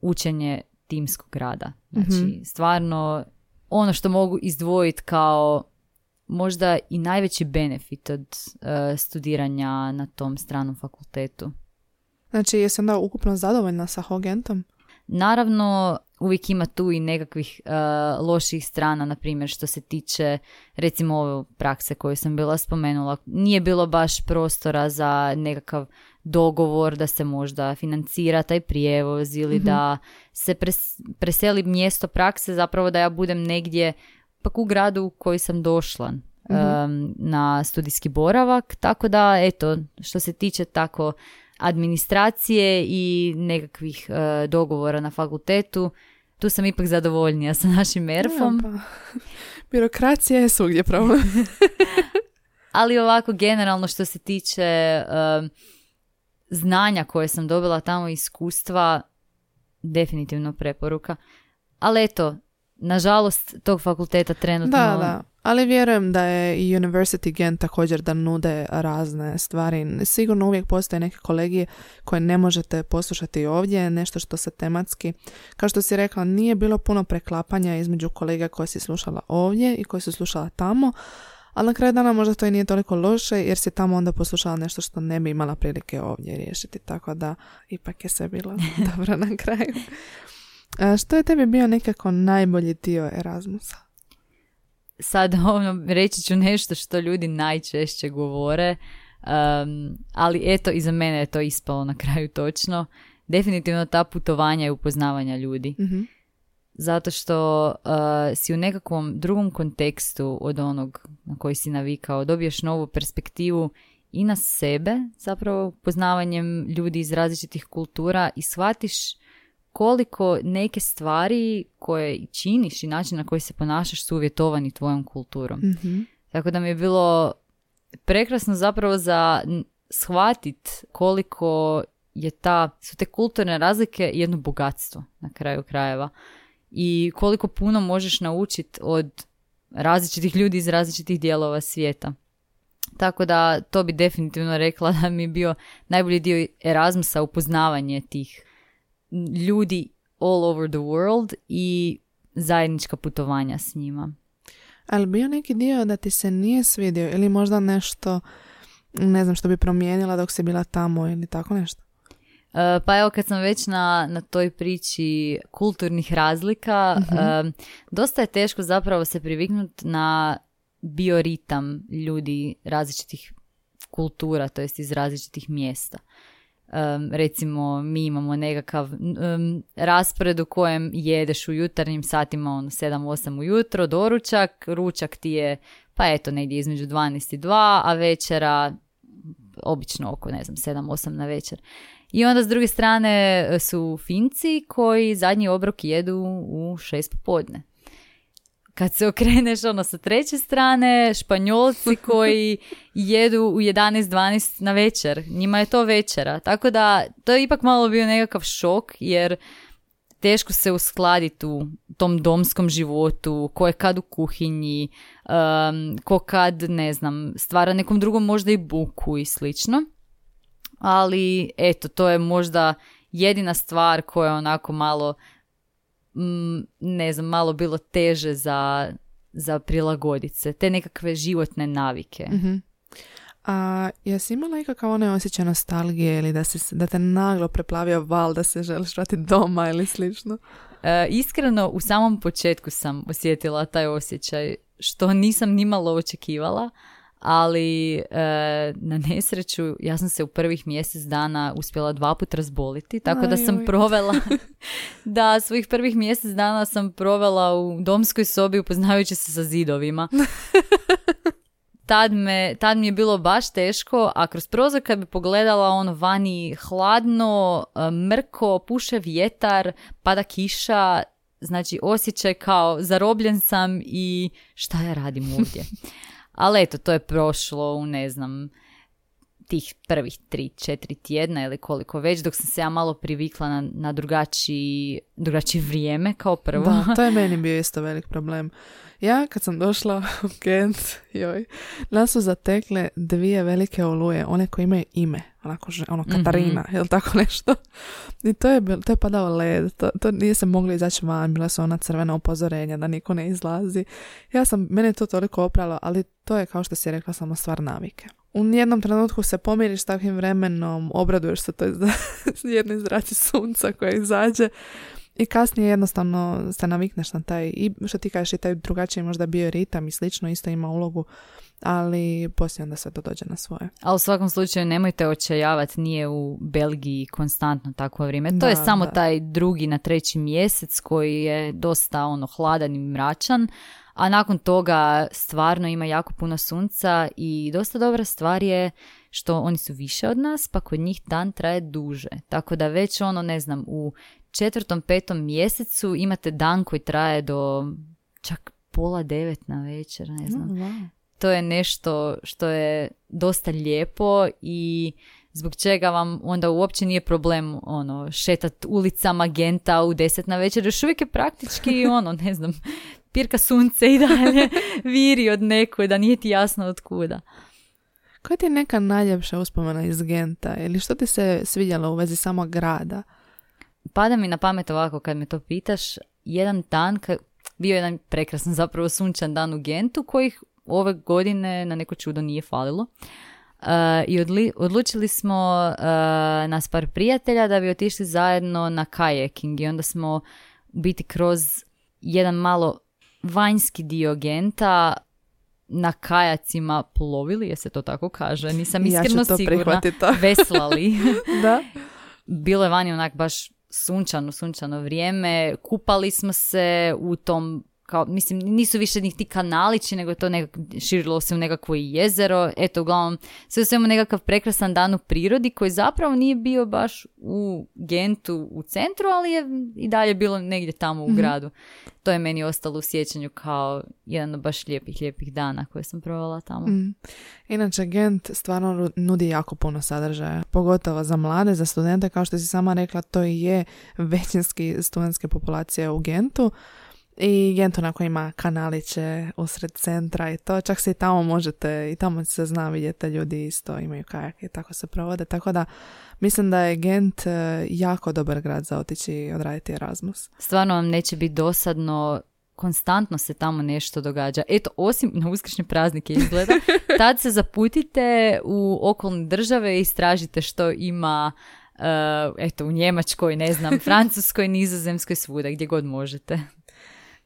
učenje timskog rada. Znači Mhm. stvarno ono što mogu izdvojiti kao možda i najveći benefit od uh, studiranja na tom stranom fakultetu. Znači, jesi onda ukupno zadovoljna sa Hogentom? Naravno, uvijek ima tu i nekakvih uh, loših strana, na primjer što se tiče recimo ove prakse koju sam bila spomenula. Nije bilo baš prostora za nekakav dogovor da se možda financira taj prijevoz ili Mhm. da se pres- preseli mjesto prakse zapravo da ja budem negdje pak u gradu u koji sam došla Mhm. um, na studijski boravak. Tako da, eto, što se tiče tako administracije i nekakvih e, dogovora na fakultetu, tu sam ipak zadovoljnija sa našim erfom. Ja, pa. Birokracija je svugdje problem. Ali ovako generalno što se tiče e, znanja koje sam dobila tamo iskustva, definitivno preporuka. Ali eto, nažalost tog fakulteta trenutno... Da, da. Ali vjerujem da je i University Gen također da nude razne stvari. Sigurno uvijek postoje neke kolegije koje ne možete poslušati ovdje, nešto što se tematski, kao što si rekla, nije bilo puno preklapanja između kolega koje si slušala ovdje i koje su slušala tamo, ali na kraju dana možda to i nije toliko loše jer si tamo onda poslušala nešto što ne bi imala prilike ovdje riješiti, tako da ipak je sve bilo dobro na kraju. A što je tebi bio nekako najbolji dio Erasmusa? sad ono, reći ću nešto što ljudi najčešće govore, um, ali eto, i za mene je to ispalo na kraju točno. Definitivno ta putovanja i upoznavanja ljudi. Mhm. Zato što uh, si u nekakvom drugom kontekstu od onog na koji si navikao, dobiješ novu perspektivu i na sebe, zapravo poznavanjem ljudi iz različitih kultura i shvatiš koliko neke stvari koje činiš i način na koji se ponašaš su uvjetovani tvojom kulturom. Mhm. Tako da mi je bilo prekrasno zapravo za shvatit koliko je ta, su te kulturne razlike jedno bogatstvo na kraju krajeva. I koliko puno možeš naučiti od različitih ljudi iz različitih dijelova svijeta. Tako da to bi definitivno rekla da mi je bio najbolji dio Erasmusa upoznavanje tih ljudi all over the world i zajednička putovanja s njima. Ali bio neki dio da ti se nije svidio ili možda nešto, ne znam, što bi promijenila dok si bila tamo ili tako nešto? E, Pa evo kad sam već na, na toj priči kulturnih razlika, e, dosta je teško zapravo se priviknuti na bioritam ljudi različitih kultura, to jest iz različitih mjesta. Em, recimo mi imamo nekakav em, raspored u kojem jedeš u jutarnjim satima ono 7-8 ujutro, doručak, ručak ti je pa eto negdje između 12 i 2, a večera obično oko ne znam 7-8 na večer. I onda s druge strane su Finci koji zadnji obrok jedu u 6 popodne. Kad se okreneš ono sa treće strane, Španjolci koji jedu u 11-12 na večer. Njima je to večera. Tako da to je ipak malo bio nekakav šok jer teško se uskladiti u tom domskom životu, ko je kad u kuhinji, um, ko kad, ne znam, stvara nekom drugom možda i buku i slično. Ali, eto, to je možda jedina stvar koja je onako malo, mm, ne znam, malo bilo teže za, za prilagoditi se. Te nekakve životne navike. Mhm. A jesi imala ikakav onaj osjećaj nostalgije ili da, si, da te naglo preplavio val da se želiš vratiti doma ili slično? E, iskreno, u samom početku sam osjetila taj osjećaj, što nisam nimalo očekivala, ali e, na nesreću ja sam se u prvih mjesec dana uspjela dva put razboliti, tako da sam provela, da svojih prvih mjesec dana sam provela u domskoj sobi upoznavajući se sa zidovima. Tad, me, tad mi je bilo baš teško, a kroz prozor kad bi pogledala ono vani hladno, e, mrko, puše vjetar, pada kiša, znači osjećaj kao zarobljen sam i šta ja radim ovdje. Ali eto, to je prošlo u ne znam, tih prvih tri, četiri tjedna ili koliko već, dok sam se ja malo privikla na, na drugačiji, drugačije vrijeme kao prvo. Da, to je meni bio isto velik problem. Ja kad sam došla u Kent, joj, nas su zatekle dvije velike oluje, one koje imaju ime, onako, ono Katarina, ili tako nešto. I to je, to je padao led, to, to nije se moglo izaći van, bila su ona crvena upozorenja da niko ne izlazi. Ja sam, mene je to toliko opralo, ali to je kao što si rekla samo stvar navike. U nijednom trenutku se pomiriš s takvim vremenom, obraduješ se toj zra- jednoj zraci sunca koja izađe I kasnije jednostavno se navikneš na taj, i što ti kažeš i taj drugačiji možda bio ritam i slično, isto ima ulogu, ali poslije onda sve to dođe na svoje. A u svakom slučaju nemojte očajavati, nije u Belgiji konstantno takvo vrijeme. To Da, je samo da. taj drugi na treći mjesec koji je dosta ono hladan i mračan, a nakon toga stvarno ima jako puno sunca i dosta dobra stvar je što oni su više od nas, pa kod njih dan traje duže. Tako da već ono, ne znam, u četvrtom, petom mjesecu imate dan koji traje do čak pola devet na večer, ne znam wow. to je nešto što je dosta lijepo i zbog čega vam onda uopće nije problem ono šetat ulicama Genta u deset na večer, još uvijek je praktički ono, ne znam, pirka sunce i dalje viri od da nije ti jasno od kuda. Koja ti je neka najljepša uspomena iz Genta ili što ti se svidjelo u vezi samog grada? Pada mi na pamet ovako kad me to pitaš, jedan dan, ka- bio je jedan prekrasan zapravo sunčan dan u Gentu kojih ove godine na neko čudo nije falilo. Uh, I odli- odlučili smo uh, nas par prijatelja da bi otišli zajedno na kajaking i onda smo biti kroz jedan malo vanjski dio Genta na kajacima plovili, je se to tako kaže, nisam Ja ću iskreno to sigurna, veslali. da? bilo je vani onak baš sunčano, sunčano vrijeme, kupali smo se u tom kao, mislim, nisu više ni ti kanalići, nego je to nekak, širilo se u nekakvo jezero. Eto, uglavnom, sve u svemu nekakav prekrasan dan u prirodi koji zapravo nije bio baš u Gentu u centru, ali je i dalje bilo negdje tamo u gradu. To je meni ostalo u sjećanju kao jedan od baš lijepih, lijepih dana koje sam provela tamo. Mm. Inače, Gent stvarno nudi jako puno sadržaja, pogotovo za mlade, za studente, kao što si sama rekla, to i je većinski studentske populacije u Gentu. I Gent onako ima kanaliće usred centra i to, čak se i tamo možete, i tamo se zna vidjeti da ljudi isto imaju kajak i tako se provode, tako da mislim da je Gent e, jako dobar grad za otići i odraditi Erasmus. stvarno vam neće biti dosadno konstantno se tamo nešto događa. Eto, osim na uskršnje praznike izgleda, tad se zaputite u okolne države i istražite što ima uh, eto, u Njemačkoj, ne znam, Francuskoj, Nizozemskoj, svuda, gdje god možete.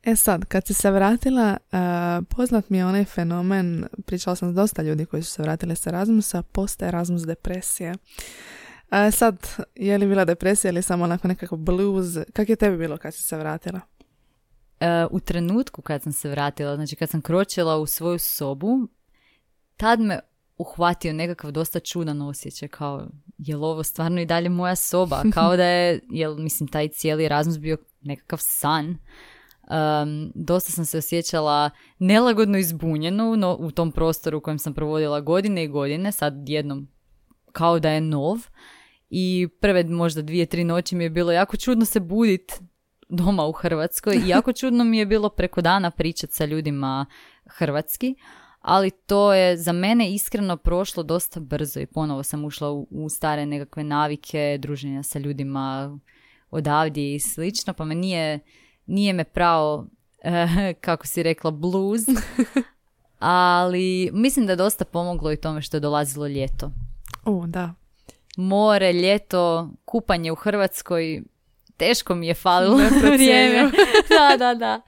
E sad, kad si se vratila, uh, poznat mi je onaj fenomen, pričala sam s dosta ljudi koji su se vratili sa Erasmusa, post Erasmus depresije. E, sad, je li bila depresija ili samo onako nekakav blues? Kak je tebi bilo kad si se vratila? E, u trenutku kad sam se vratila, znači kad sam kročila u svoju sobu, tad me uhvatio nekakav dosta čudan osjećaj, kao je li ovo stvarno i dalje moja soba, kao da je, jel, mislim, taj cijeli Erasmus bio nekakav san. Um, dosta sam se osjećala nelagodno izbunjeno no, u tom prostoru u kojem sam provodila godine i godine, sad jednom kao da je nov. I prve možda dvije, tri noći mi je bilo jako čudno se budit doma u Hrvatskoj i jako čudno mi je bilo preko dana pričat sa ljudima hrvatski, ali to je za mene iskreno prošlo dosta brzo i ponovo sam ušla u, u stare nekakve navike druženja sa ljudima odavdje i slično, pa me nije, nije me pravo, eh, kako si rekla, blues, ali mislim da je dosta pomoglo i tome što je dolazilo ljeto. O, da. More, ljeto, kupanje u Hrvatskoj, teško mi je falilo vrijeme. da, da, da.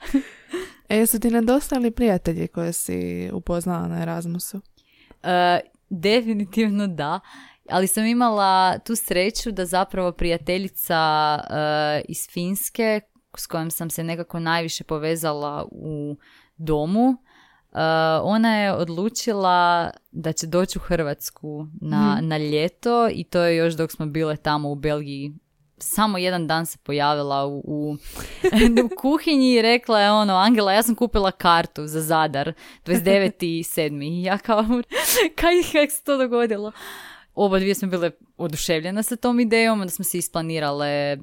E, su ti nedostali prijatelji koje si upoznala na Erasmusu? E, definitivno da. Ali sam imala tu sreću da zapravo prijateljica e, iz Finske s kojom sam se nekako najviše povezala u domu, e, ona je odlučila da će doći u Hrvatsku na, na ljeto i to je još dok smo bile tamo u Belgiji samo jedan dan se pojavila u, u, u kuhinji i rekla je ono, Angela, ja sam kupila kartu za Zadar 29.7. I ja kao, kaj, kaj se to dogodilo? Oba dvije smo bile oduševljene sa tom idejom, onda smo se isplanirale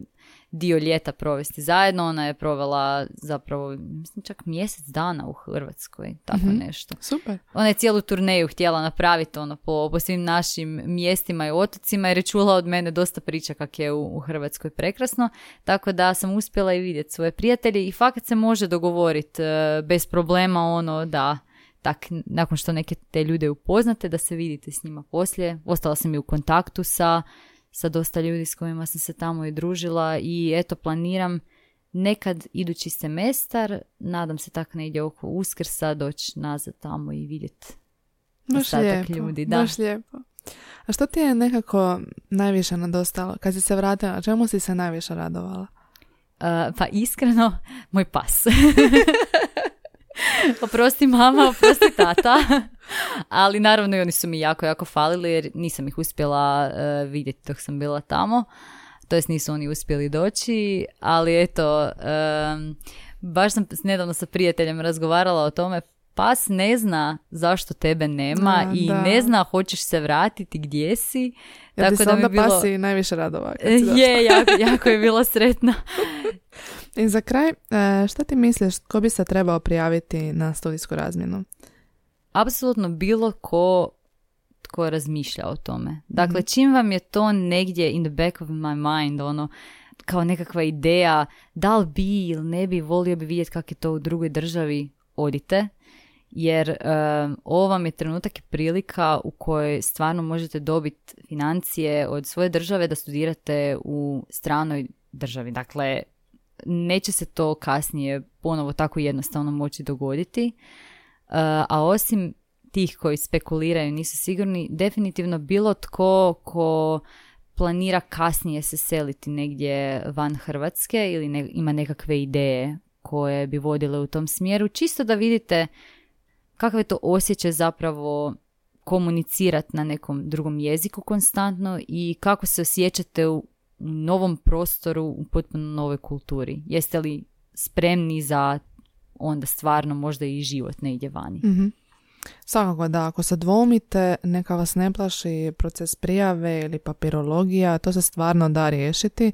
dio ljeta provesti zajedno. Ona je provela zapravo, mislim, čak mjesec dana u Hrvatskoj, tako nešto. Super. Ona je cijelu turneju htjela napraviti ono po, po svim našim mjestima i otocima jer je čula od mene dosta priča kak je u, u Hrvatskoj prekrasno, tako da sam uspjela i vidjeti svoje prijatelje i fakat se može dogovoriti e, bez problema ono da tak, nakon što neke te ljude upoznate da se vidite s njima poslije. Ostala sam i u kontaktu sa, sa dosta ljudi s kojima sam se tamo i družila i eto planiram nekad idući semestar, nadam se tako negdje oko uskrsa, doći nazad tamo i vidjeti Baš lijepo, ljudi. Da. baš lijepo. A što ti je nekako najviše nedostalo? Kad si se vratila, čemu si se najviše radovala? Uh, pa iskreno, moj pas. oprosti mama, oprosti tata. Ali naravno i oni su mi jako, jako falili jer nisam ih uspjela uh, vidjeti dok sam bila tamo. To jest nisu oni uspjeli doći, ali eto, um, baš sam nedavno sa prijateljem razgovarala o tome, pas ne zna zašto tebe nema Da, i da. ne zna hoćeš se vratiti gdje si. Ti Tako da mi onda bilo... pasi najviše radova. kad si došla. Je, jako, jako je bila sretna. I za kraj, e, šta ti misliš, ko bi se trebao prijaviti na studijsku razmjenu? apsolutno bilo ko tko razmišlja o tome. Dakle, čim vam je to negdje in the back of my mind, ono, kao nekakva ideja, da li bi ili ne bi, volio bi vidjeti kako je to u drugoj državi, odite. Jer um, ovo vam je trenutak i prilika u kojoj stvarno možete dobiti financije od svoje države da studirate u stranoj državi. Dakle, neće se to kasnije ponovo tako jednostavno moći dogoditi. Uh, a osim tih koji spekuliraju, nisu sigurni, definitivno bilo tko ko planira kasnije se seliti negdje van Hrvatske ili ne- ima nekakve ideje koje bi vodile u tom smjeru, čisto da vidite kakav je to osjećaj zapravo komunicirati na nekom drugom jeziku konstantno i kako se osjećate u u novom prostoru, u potpuno novoj kulturi. Jeste li spremni za onda stvarno možda i život negdje vani? Mhm. Svakako da, ako se dvomite, neka vas ne plaši proces prijave ili papirologija, to se stvarno da riješiti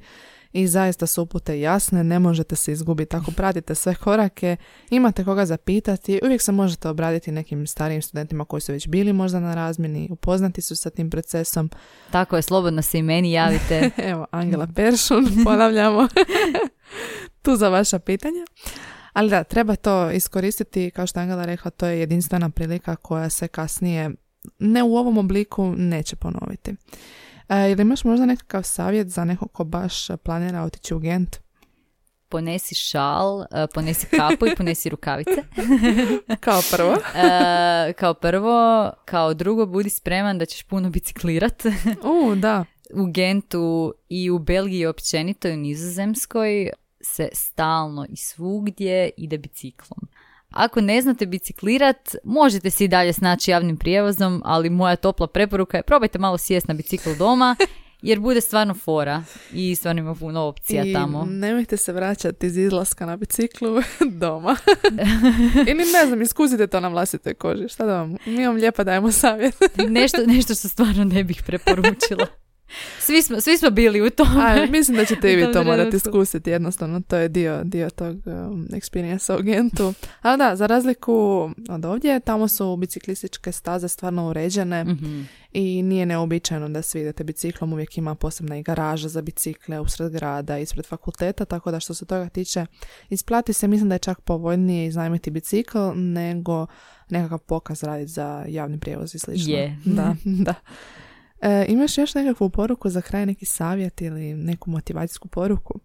i zaista su upute jasne, ne možete se izgubiti. Ako pratite sve korake, imate koga zapitati, uvijek se možete obraditi nekim starijim studentima koji su već bili možda na razmjeni, upoznati su sa tim procesom. Tako je, slobodno se i meni javite. Evo, Angela Peršun, ponavljamo tu za vaša pitanja. Ali da, treba to iskoristiti, kao što Angela rekla, to je jedinstvena prilika koja se kasnije, ne u ovom obliku, neće ponoviti. E, ili imaš možda nekakav savjet za nekog ko baš planira otići u Gent? Ponesi šal, e, ponesi kapu i ponesi rukavice. Kao prvo. E, kao prvo, kao drugo, budi spreman da ćeš puno biciklirat. U, da. u Gentu i u Belgiji općenito i u Nizozemskoj se stalno i svugdje ide biciklom. Ako ne znate biciklirat, možete si i dalje snaći javnim prijevozom, ali moja topla preporuka je probajte malo sjest na bicikl doma, jer bude stvarno fora i stvarno ima puno opcija I tamo. nemojte se vraćati iz izlaska na biciklu doma. Ili ne znam, iskusite to na vlastitoj koži. Šta da vam, mi vam lijepo dajemo savjet. Nešto, nešto što stvarno ne bih preporučila. Svi smo, svi smo bili u tome. A, mislim da ćete i vi to morati iskusiti, jednostavno to je dio, dio tog um, experience u Gentu. Ali da, za razliku od ovdje, tamo su biciklističke staze stvarno uređene Mhm. i nije neobičajeno da svi idete biciklom, uvijek ima posebna i garaža za bicikle usred grada, ispred fakulteta, tako da što se toga tiče isplati se, mislim da je čak povoljnije iznajmiti bicikl nego nekakav pokaz raditi za javni prijevoz i slično. Je. Da, da. E, imaš još nekakvu poruku za kraj, neki savjet ili neku motivacijsku poruku?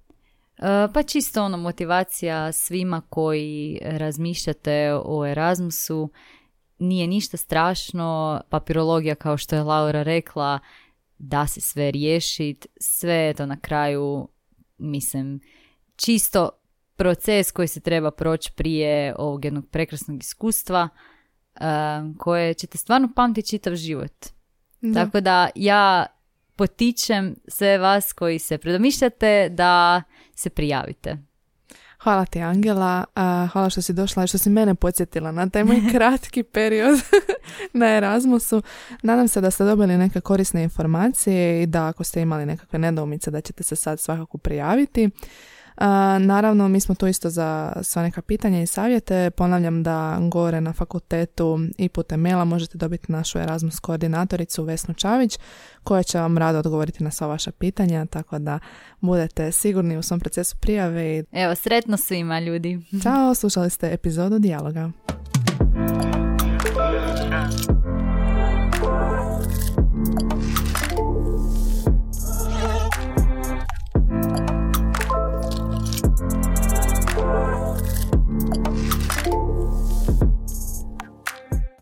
E, Pa čisto ono motivacija svima koji razmišljate o Erasmusu. Nije ništa strašno, papirologija kao što je Laura rekla, da se sve riješit, sve je to na kraju, mislim, čisto proces koji se treba proći prije ovog jednog prekrasnog iskustva e, koje ćete stvarno pamtiti čitav život. Da. Tako da ja potičem sve vas koji se predomišljate da se prijavite. Hvala ti Angela, hvala što si došla i što si mene podsjetila na taj moj kratki period na Erasmusu. Nadam se da ste dobili neke korisne informacije i da ako ste imali nekakve nedoumice da ćete se sad svakako prijaviti. A, naravno, mi smo tu isto za sva neka pitanja i savjete. Ponavljam da gore na fakultetu i putem maila možete dobiti našu Erasmus koordinatoricu Vesnu Čavić koja će vam rado odgovoriti na sva vaša pitanja, tako da budete sigurni u svom procesu prijave Evo, sretno svima ljudi. Ćao, slušali ste epizodu Dijaloga.